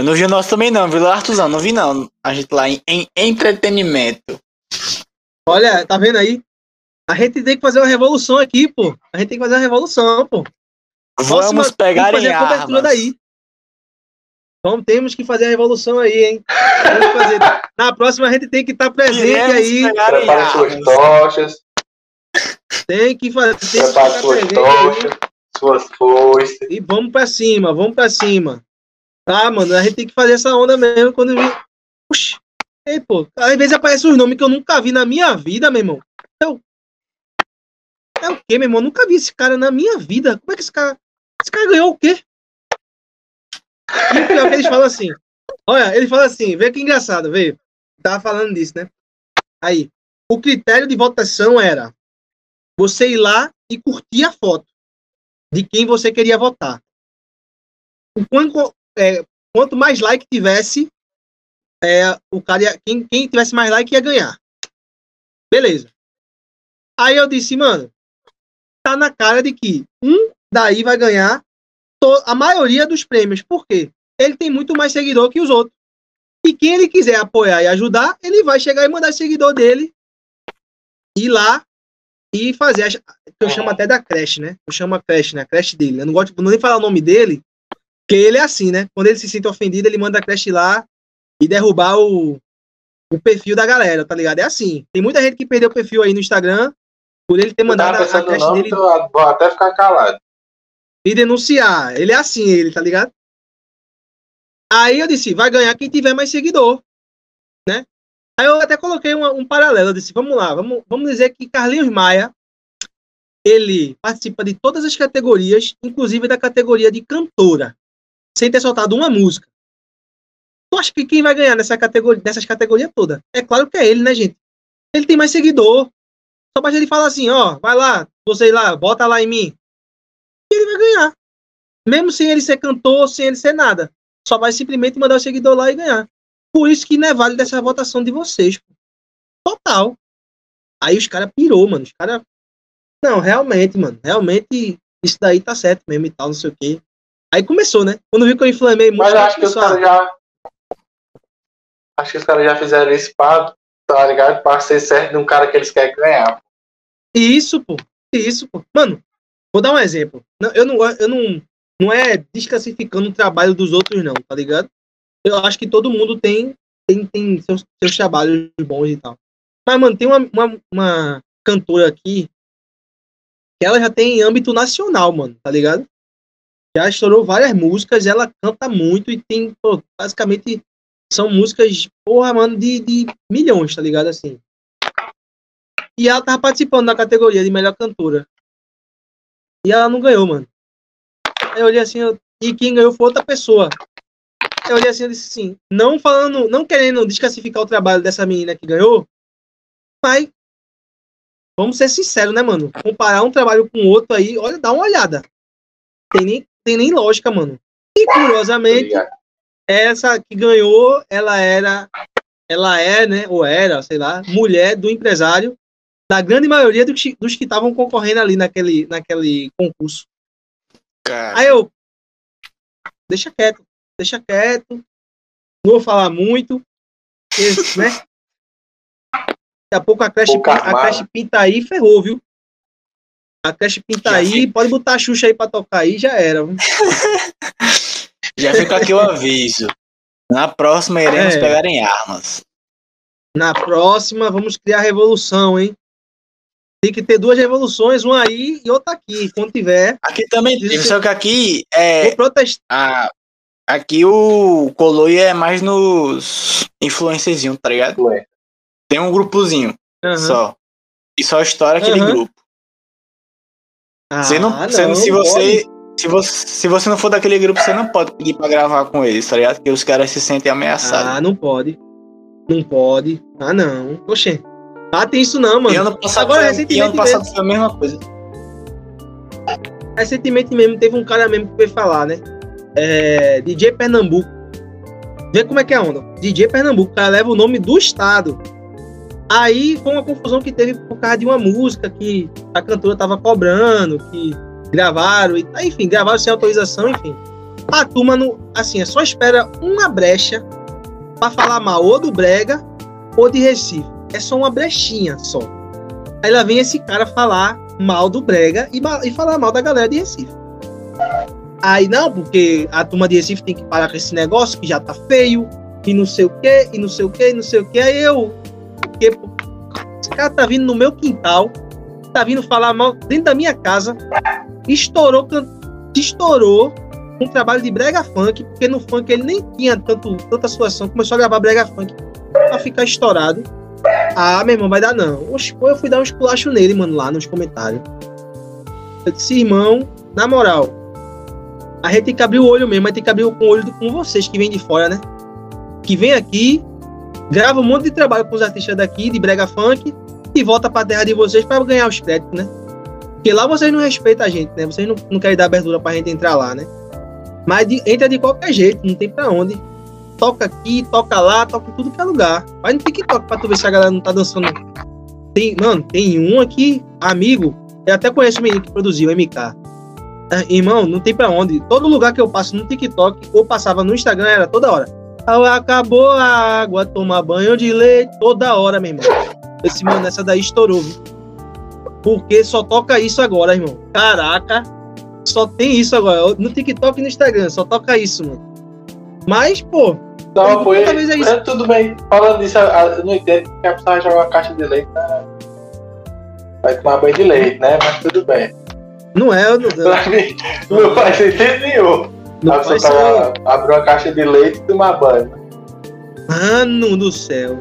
Eu não vi o nosso também não, viu, Artuzão? Não vi não. A gente lá em, em entretenimento. Olha, tá vendo aí? A gente tem que fazer uma revolução aqui, pô. A gente tem que fazer uma revolução, pô. Vamos Próxima, pegar em a armas. daí. Então temos que fazer a revolução aí, hein? Temos que fazer. Na próxima a gente tem que estar presente Iremos aí. Prepare suas tochas, Tem que fazer. Prepare suas tochas, suas foices. E vamos pra cima, vamos pra cima. Tá, mano? A gente tem que fazer essa onda mesmo quando vi. Oxi. Ei, pô. Às vezes aparecem os nomes que eu nunca vi na minha vida, meu irmão. Eu... É o quê, meu irmão? Eu nunca vi esse cara na minha vida. Como é que esse cara. Esse cara ganhou o quê? E o pior é que eles falam assim. Olha, ele fala assim, vê que engraçado, veio. Tava falando disso, né? Aí, o critério de votação era você ir lá e curtir a foto de quem você queria votar. O quanto, é, quanto mais like tivesse, é, o cara ia- quem, quem tivesse mais like ia ganhar. Beleza. Aí eu disse, mano, tá na cara de que um daí vai ganhar a maioria dos prêmios. Por quê? Ele tem muito mais seguidor que os outros. E quem ele quiser apoiar e ajudar, ele vai chegar e mandar seguidor dele ir lá e fazer. Eu chamo até da creche, né? Eu chamo a creche, né? A creche dele. Eu não gosto de não nem falar o nome dele, porque ele é assim, né? Quando ele se sente ofendido, ele manda a creche lá e derrubar o, o perfil da galera, tá ligado? É assim. Tem muita gente que perdeu o perfil aí no Instagram por ele ter Eu mandado a, creche dele vou até ficar calado. e denunciar. Ele é assim, ele, tá ligado? Aí eu disse, vai ganhar quem tiver mais seguidor, né? Aí eu até coloquei uma- um paralelo, eu disse, vamos lá, vamos, vamos dizer que Carlinhos Maia, ele participa de todas as categorias, inclusive da categoria de cantora, sem ter soltado uma música. Tu acha que quem vai ganhar nessa categoria, nessas categorias todas? É claro que é ele, né, gente? Ele tem mais seguidor. Só basta ele falar assim, ó, vai lá, você lá, bota lá em mim. E ele vai ganhar. Mesmo sem ele ser cantor, sem ele ser nada. Só vai simplesmente mandar o seguidor lá e ganhar. Por isso que não é válido essa votação de vocês. pô. Total. Aí os caras pirou, mano. Os caras. Não, realmente, mano. Realmente isso daí tá certo mesmo e tal, não sei o quê. Aí começou, né? Quando viu que eu inflamei muito, Mas acho que os caras já. Acho que os caras já fizeram isso pra, tá ligado? Pra ser certo de um cara que eles querem ganhar. Isso, pô. Isso, pô. Mano, vou dar um exemplo. Não, eu não, eu não, não é desclassificando o trabalho dos outros, não, tá ligado? Eu acho que todo mundo tem, tem, tem seus, seus trabalhos bons e tal. Mas, mano, tem uma, uma, uma cantora aqui que ela já tem em âmbito nacional, mano, tá ligado? Já estourou várias músicas, ela canta muito e tem, pô, basicamente, são músicas, porra, mano, de, de milhões, tá ligado? Assim. E ela tava participando da categoria de melhor cantora. E ela não ganhou, mano. Aí eu olhei assim, eu- e quem ganhou foi outra pessoa. Aí eu olhei assim, eu disse assim, não falando, não querendo desclassificar o trabalho dessa menina que ganhou, mas vamos ser sinceros, né, mano? Comparar um trabalho com outro aí, olha, dá uma olhada. Tem nem, tem nem lógica, mano. E Tá curiosamente, ligado? essa que ganhou, ela era, ela é, né, ou era, sei lá, mulher do empresário da grande maioria dos, que- dos que estavam concorrendo ali naquele, naquele concurso. Cara, Aí eu, deixa quieto, deixa quieto, não vou falar muito, porque, né? Daqui a pouco a creche, a creche pinta aí e ferrou, viu? A creche pinta Já aí, fica. pode botar a Xuxa aí pra tocar aí, já era. já fica aqui o aviso. Na próxima iremos É. pegar em armas. Na próxima, vamos criar revolução, hein? Tem que ter duas revoluções, uma aí e outra aqui. Quando tiver, Aqui também tem, só que aqui é. vou protestar. A, aqui o Coloi é mais nos influencerzinho, tá ligado? Ué. Tem um grupozinho Aham. só. E só estoura aquele Aham. grupo. Ah, Você não, você não- se você. Se você, se você não for daquele grupo, você não pode pedir pra gravar com eles, tá ligado? Porque os caras se sentem ameaçados. Ah, não pode. Não pode. Ah, não. Oxê. Ah, tem isso não, e mano. ano passado, Agora, foi, e recentemente ano passado foi a mesma coisa. Recentemente mesmo teve um cara mesmo que veio falar, né? É, DJ Pernambuco. Vê como é que é a onda. DJ Pernambuco, o cara leva o nome do estado. Aí foi uma confusão que teve por causa de uma música que a cantora tava cobrando, que gravaram, e, enfim, gravaram sem autorização, enfim. A turma, no, assim, é só espera uma brecha pra falar mal ou do Brega ou de Recife. É só uma brechinha só. Aí lá vem esse cara falar mal do Brega e, e falar mal da galera de Recife. Aí não, porque a turma de Recife tem que parar com esse negócio que já tá feio, e não sei o que, e não sei o que, e não sei o que. Aí eu. Cara tá vindo no meu quintal, tá vindo falar mal dentro da minha casa, estourou, estourou um trabalho de brega funk, porque no funk ele nem tinha tanto, tanta situação, começou a gravar brega funk pra ficar estourado. Ah, meu irmão, vai dar não. Oxe, pô, eu fui dar um esculacho nele, mano, lá nos comentários. Eu disse, irmão, na moral, a gente tem que abrir o olho mesmo, mas tem que abrir o olho com vocês que vêm de fora, né? Que vem aqui, grava um monte de trabalho com os artistas daqui, de brega funk, e volta pra terra de vocês pra ganhar os créditos, né? Porque lá vocês não respeitam a gente, né? Vocês não, não querem dar abertura pra gente entrar lá, né? Mas de- entra de qualquer jeito, não tem pra onde. Toca aqui, toca lá, toca em tudo que é lugar. Vai no TikTok pra tu ver se a galera não tá dançando. Tem, mano, tem um aqui, amigo, eu até conheço o menino que produziu, MK. Ah, irmão, não tem pra onde. Todo lugar que eu passo no TikTok ou passava no Instagram era toda hora. Ah, Acabou a água, toma banho de leite toda hora, meu irmão. Esse mano, essa daí estourou, viu? Porque só toca isso agora, irmão. Caraca, só tem isso agora. No TikTok e no Instagram, só toca isso, mano. Mas, pô, Não, foi. É isso. Tudo bem. Falando disso, eu eu não entendo que a pessoa vai jogar uma caixa de leite. Né? Vai tomar banho de leite, né? Mas tudo bem. não é. Não, Pra mim, não faz sentido nenhum. não a pessoa tá, abre uma caixa de leite e tomar banho. Mano do céu.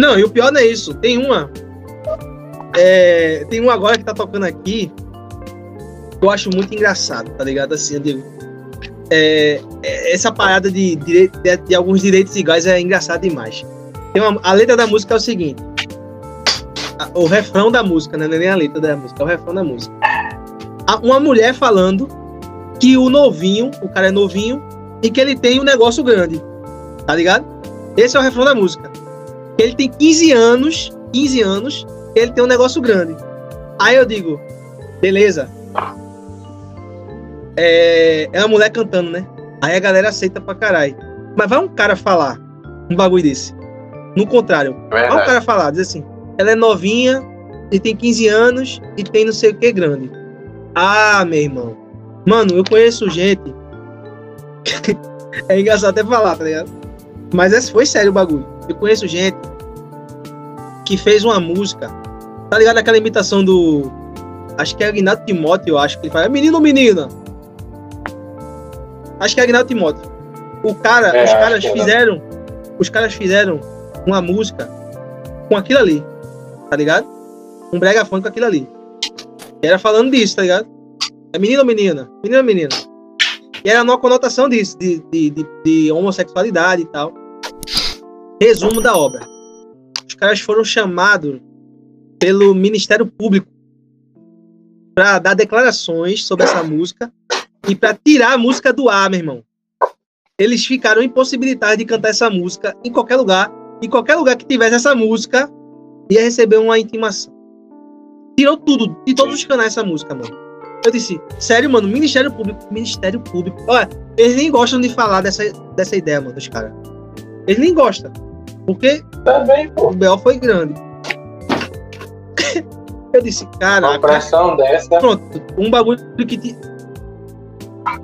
Não, e o pior não é isso. Tem uma. é, tem uma agora que tá tocando aqui. Eu acho muito engraçado, tá ligado? Assim, eu digo. é, é, essa parada de, direi- de, de alguns direitos iguais é engraçado demais. Tem uma- a letra da música é o seguinte. a- o refrão da música, né? Não é nem a letra da música, é o refrão da música. A- uma mulher falando que o novinho, o cara é novinho, e que ele tem um negócio grande. Tá ligado? Esse é o refrão da música. Ele tem 15 anos, 15 anos, ele tem um negócio grande. Aí eu digo, beleza. É, é uma mulher cantando, né? Aí a galera aceita pra caralho. Mas vai um cara falar um bagulho desse. No contrário, vai um Verdade. cara falar, diz assim, ela é novinha e tem 15 anos e tem não sei o que grande. Ah, meu irmão. Mano, eu conheço gente. é engraçado até falar, tá ligado? Mas esse foi sério o bagulho. Eu conheço gente que fez uma música. Tá ligado aquela imitação do. Acho que é Agnaldo Timóteo, eu acho que ele fala. "É Menino ou menina? Acho que é Agnaldo Timóteo. O cara, É, os caras é, não. fizeram. Os caras fizeram uma música com aquilo ali. Tá ligado? Um brega funk com aquilo ali. E era falando disso, tá ligado? É menino ou menina? Menino ou menina? E era uma conotação disso, de, de, de, de homossexualidade e tal. Resumo da obra. Os caras foram chamados pelo Ministério Público para dar declarações sobre essa música e para tirar a música do ar, meu irmão. Eles ficaram impossibilitados de cantar essa música em qualquer lugar. Em qualquer lugar que tivesse essa música, ia receber uma intimação. Tirou tudo, de todos os canais essa música, mano. Eu disse, sério, mano, Ministério Público, Ministério Público. Olha, eles nem gostam de falar dessa, dessa ideia, mano, dos caras. Eles nem gostam. Porque Também, o B.O. foi grande. Eu disse, Uma caraca, pressão dessa. pronto, um bagulho que ti-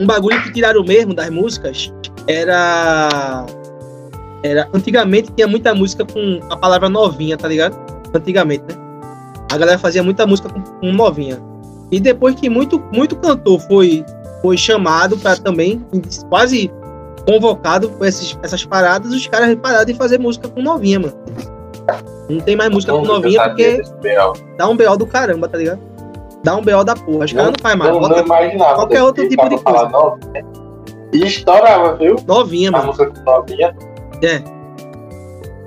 um bagulho que tiraram mesmo das músicas era era antigamente tinha muita música com a palavra novinha, tá ligado? Antigamente, né? A galera fazia muita música com, com novinha. E depois que muito muito cantor foi foi chamado para também quase convocado por esses, essas paradas, os caras pararam de fazer música com novinha, mano. Não tem mais música com Nunca novinha porque dá um BO do caramba, tá ligado? Dá um BO da porra. Os caras não faz mais. Não, Bota não imaginava. qualquer outro tipo de coisa. novinha. E estourava, viu? novinha, A mano. música com novinha.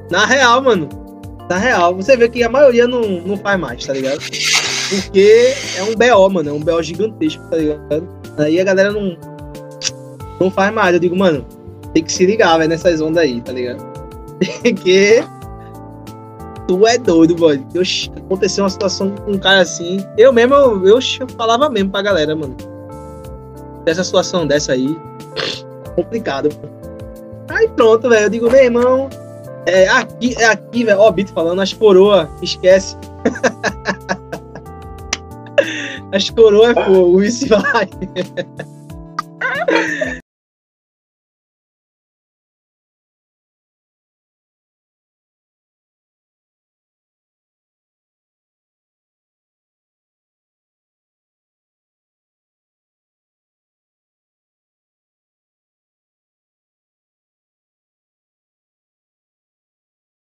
Na real, mano. Na real, você vê que a maioria não, não faz mais, tá ligado? Porque é um BO, mano. É um BO gigantesco, tá ligado? Aí a galera não. Não faz mais. Eu digo, mano, tem que se ligar, velho, nessas ondas aí, tá ligado? Porque. Tu é doido. Oxi, aconteceu uma situação com um cara assim. Eu mesmo, eu, eu falava mesmo pra galera, mano. Dessa situação dessa aí. complicado, pô. Aí pronto, velho. Eu digo, meu irmão, é aqui, é aqui, velho. Ó, Bito falando, as coroa, esquece. as coroa é fogo, isso vai.